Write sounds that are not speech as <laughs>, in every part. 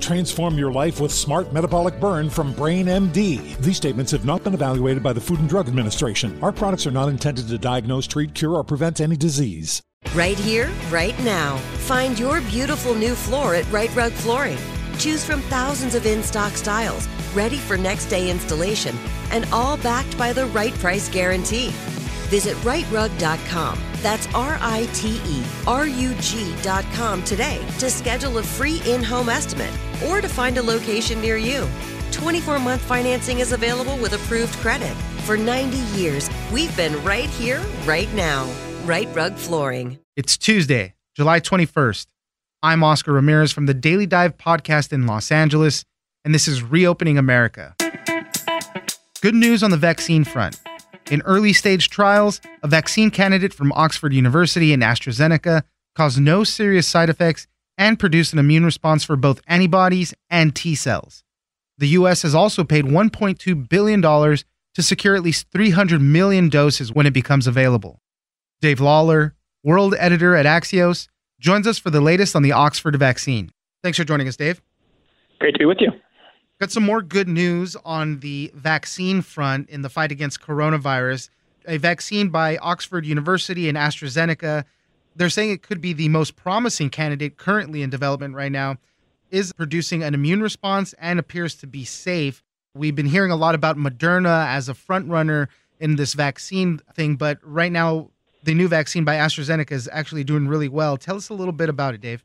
Transform your life with Smart Metabolic Burn from Brain MD. These statements have not been evaluated by the Food and Drug Administration. Our products are not intended to diagnose, treat, cure, or prevent any disease. Right here, right now. Find your beautiful new floor at Rite Rug Flooring. Choose from thousands of in stock styles, ready for next day installation, and all backed by the right price guarantee. Visit riterug.com. That's R I T E R U G.com today to schedule a free in home estimate or to find a location near you. 24 month financing is available with approved credit. For 90 years, we've been right here, right now. Rite Rug Flooring. It's Tuesday, July 21st. I'm Oscar Ramirez from the Daily Dive podcast in Los Angeles, and this is Reopening America. Good news on the vaccine front. In early stage trials, a vaccine candidate from Oxford University and AstraZeneca caused no serious side effects and produced an immune response for both antibodies and T cells. The U.S. has also paid $1.2 billion to secure at least 300 million doses when it becomes available. Dave Lawler, world editor at Axios, joins us for the latest on the Oxford vaccine. Thanks for joining us, Dave. Great to be with you. Got some more good news on the vaccine front in the fight against coronavirus. A vaccine by Oxford University and AstraZeneca. They're saying it could be the most promising candidate currently in development right now is producing an immune response and appears to be safe. We've been hearing a lot about Moderna as a front runner in this vaccine thing, but right now the new vaccine by AstraZeneca is actually doing really well. Tell us a little bit about it, Dave.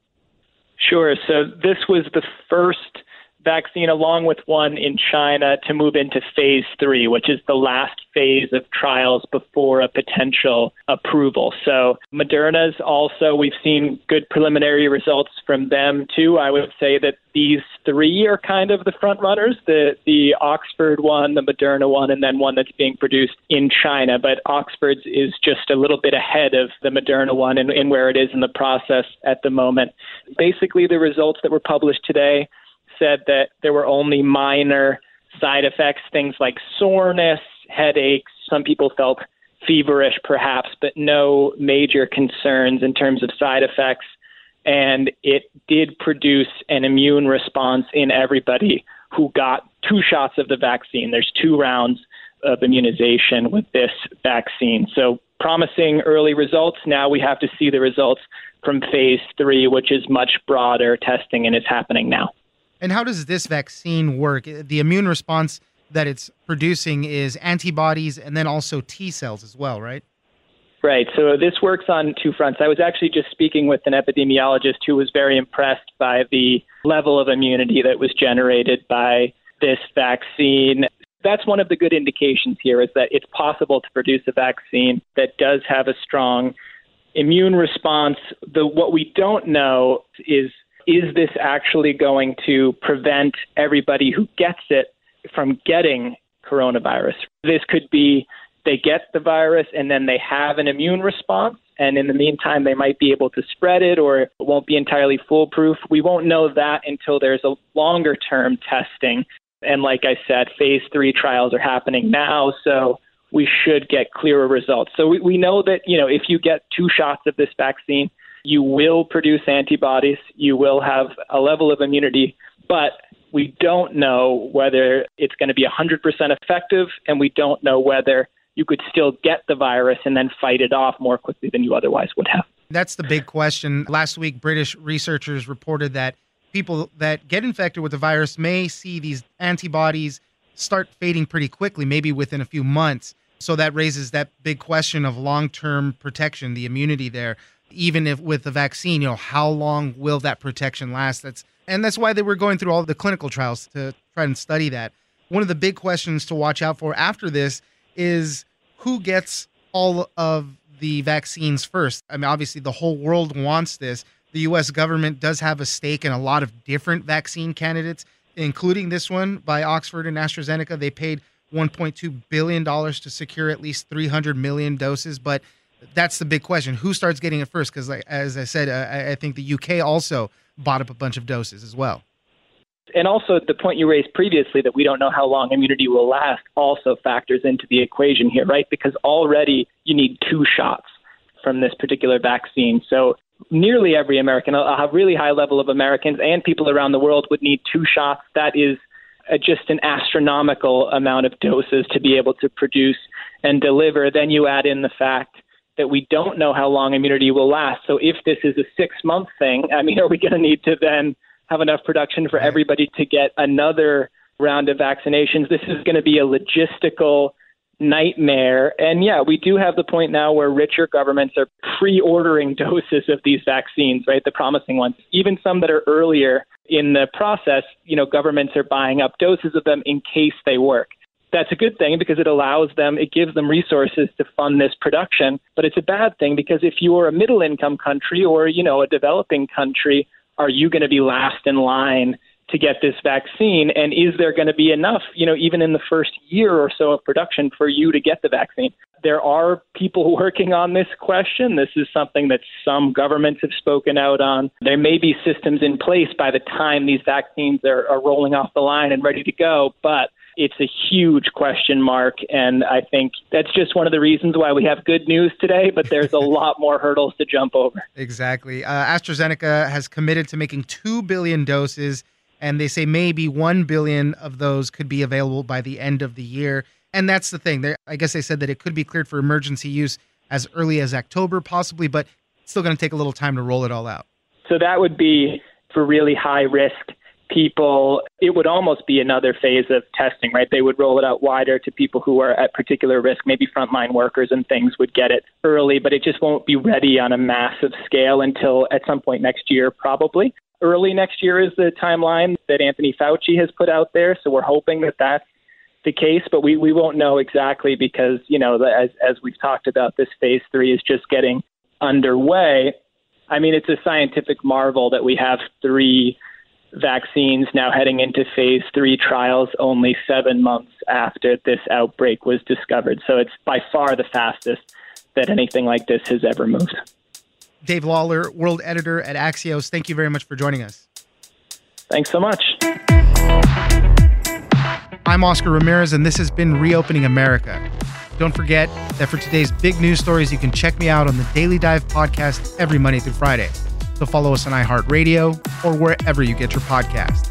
Sure. So this was the first vaccine along with one in China to move into phase three, which is the last phase of trials before a potential approval. So Moderna's also, we've seen good preliminary results from them too. I would say that these three are kind of the front runners, the, the Oxford one, the Moderna one, and then one that's being produced in China. But Oxford's is just a little bit ahead of the Moderna one and, and where it is in the process at the moment. Basically, the results that were published today said that there were only minor side effects, things like soreness, headaches. Some people felt feverish, perhaps, but no major concerns in terms of side effects. And it did produce an immune response in everybody who got two shots of the vaccine. There's two rounds of immunization with this vaccine. So, promising early results. Now we have to see the results from phase three, which is much broader testing and is happening now. And how does this vaccine work? Uh, the immune response that it's producing is antibodies and then also T cells as well, right? Right. So this works on two fronts. I was actually just speaking with an epidemiologist who was very impressed by the level of immunity that was generated by this vaccine. That's one of the good indications here is that it's possible to produce a vaccine that does have a strong immune response. The what we don't know is is this actually going to prevent everybody who gets it from getting coronavirus? This could be they get the virus and then they have an immune response. And in the meantime, they might be able to spread it or it won't be entirely foolproof. We won't know that until there's a longer term testing. And like I said, phase three trials are happening now. So we should get clearer results. So we, we know that, you know, if you get two shots of this vaccine, you will produce antibodies, you will have a level of immunity, but we don't know whether it's going to be 100% effective, and we don't know whether you could still get the virus and then fight it off more quickly than you otherwise would have. That's the big question. Last week, British researchers reported that people that get infected with the virus may see these antibodies start fading pretty quickly, maybe within a few months. So that raises that big question of long term protection, the immunity there. Even if with the vaccine, you know, how long will that protection last? That's and that's why they were going through all the clinical trials to try and study that. One of the big questions to watch out for after this is who gets all of the vaccines first. I mean, obviously, the whole world wants this. The US government does have a stake in a lot of different vaccine candidates, including this one by Oxford and AstraZeneca. They paid $1.2 billion to secure at least 300 million doses. But that's the big question. Who starts getting it first? Because, like, as I said, I, I think the UK also bought up a bunch of doses as well. And also, the point you raised previously that we don't know how long immunity will last also factors into the equation here, right? Because already you need two shots from this particular vaccine. So nearly every American, a really high level of Americans and people around the world would need two shots. That is just an astronomical amount of doses to be able to produce and deliver. Then you add in the fact that we don't know how long immunity will last. So if this is a six month thing, I mean, <laughs> are we going to need to then have enough production for everybody to get another round of vaccinations? This is going to be a logistical nightmare. And yeah, we do have the point now where richer governments are pre ordering <laughs> doses of these vaccines, right? The promising ones, even some that are earlier in the process, you know, governments are buying up doses of them in case they work. That's a good thing because it allows them, it gives them resources to fund this production. But it's a bad thing because if you're a middle income country or, you know, a developing country, are you going to be last in line to get this vaccine? And is there going to be enough, you know, even in the first year or so of production for you to get the vaccine? There are people <laughs> working on this question. This is something that some governments have spoken out on. There may be systems in place by the time these vaccines are, are rolling off the line and ready to go, but it's a huge question mark. And I think that's just one of the reasons why we have good news today, but there's a <laughs> lot more hurdles to jump over. Exactly. Uh, AstraZeneca has committed to making 2 billion doses and they say maybe 1 billion of those could be available by the end of the year. And that's the thing. They're, I guess they said that it could be cleared for emergency use as early as October, possibly, but it's still going to take a little time to roll it all out. So that would be for really high risk people. It would almost be another phase of testing, right? They would roll it out wider to people who are at particular risk. Maybe frontline workers and things would get it early, but it just won't be ready on a massive scale until at some point next year, probably early next year is the timeline that Anthony Fauci has put out there. So we're hoping that that's the case, but we, we won't know exactly because, you know, as, as we've talked about, this phase three is just getting underway. I mean, it's a scientific marvel that we have three vaccines now heading into phase three trials only seven months after this outbreak was discovered. So it's by far the fastest that anything like this has ever moved. Dave Lawler, world editor at Axios. Thank you very much for joining us. Thanks so much. I'm Oscar Ramirez, and this has been Reopening America. Don't forget that for today's big news stories, you can check me out on the Daily Dive podcast every Monday through Friday. So follow us on iHeartRadio or wherever you get your podcast.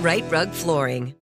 Rite Rug Flooring.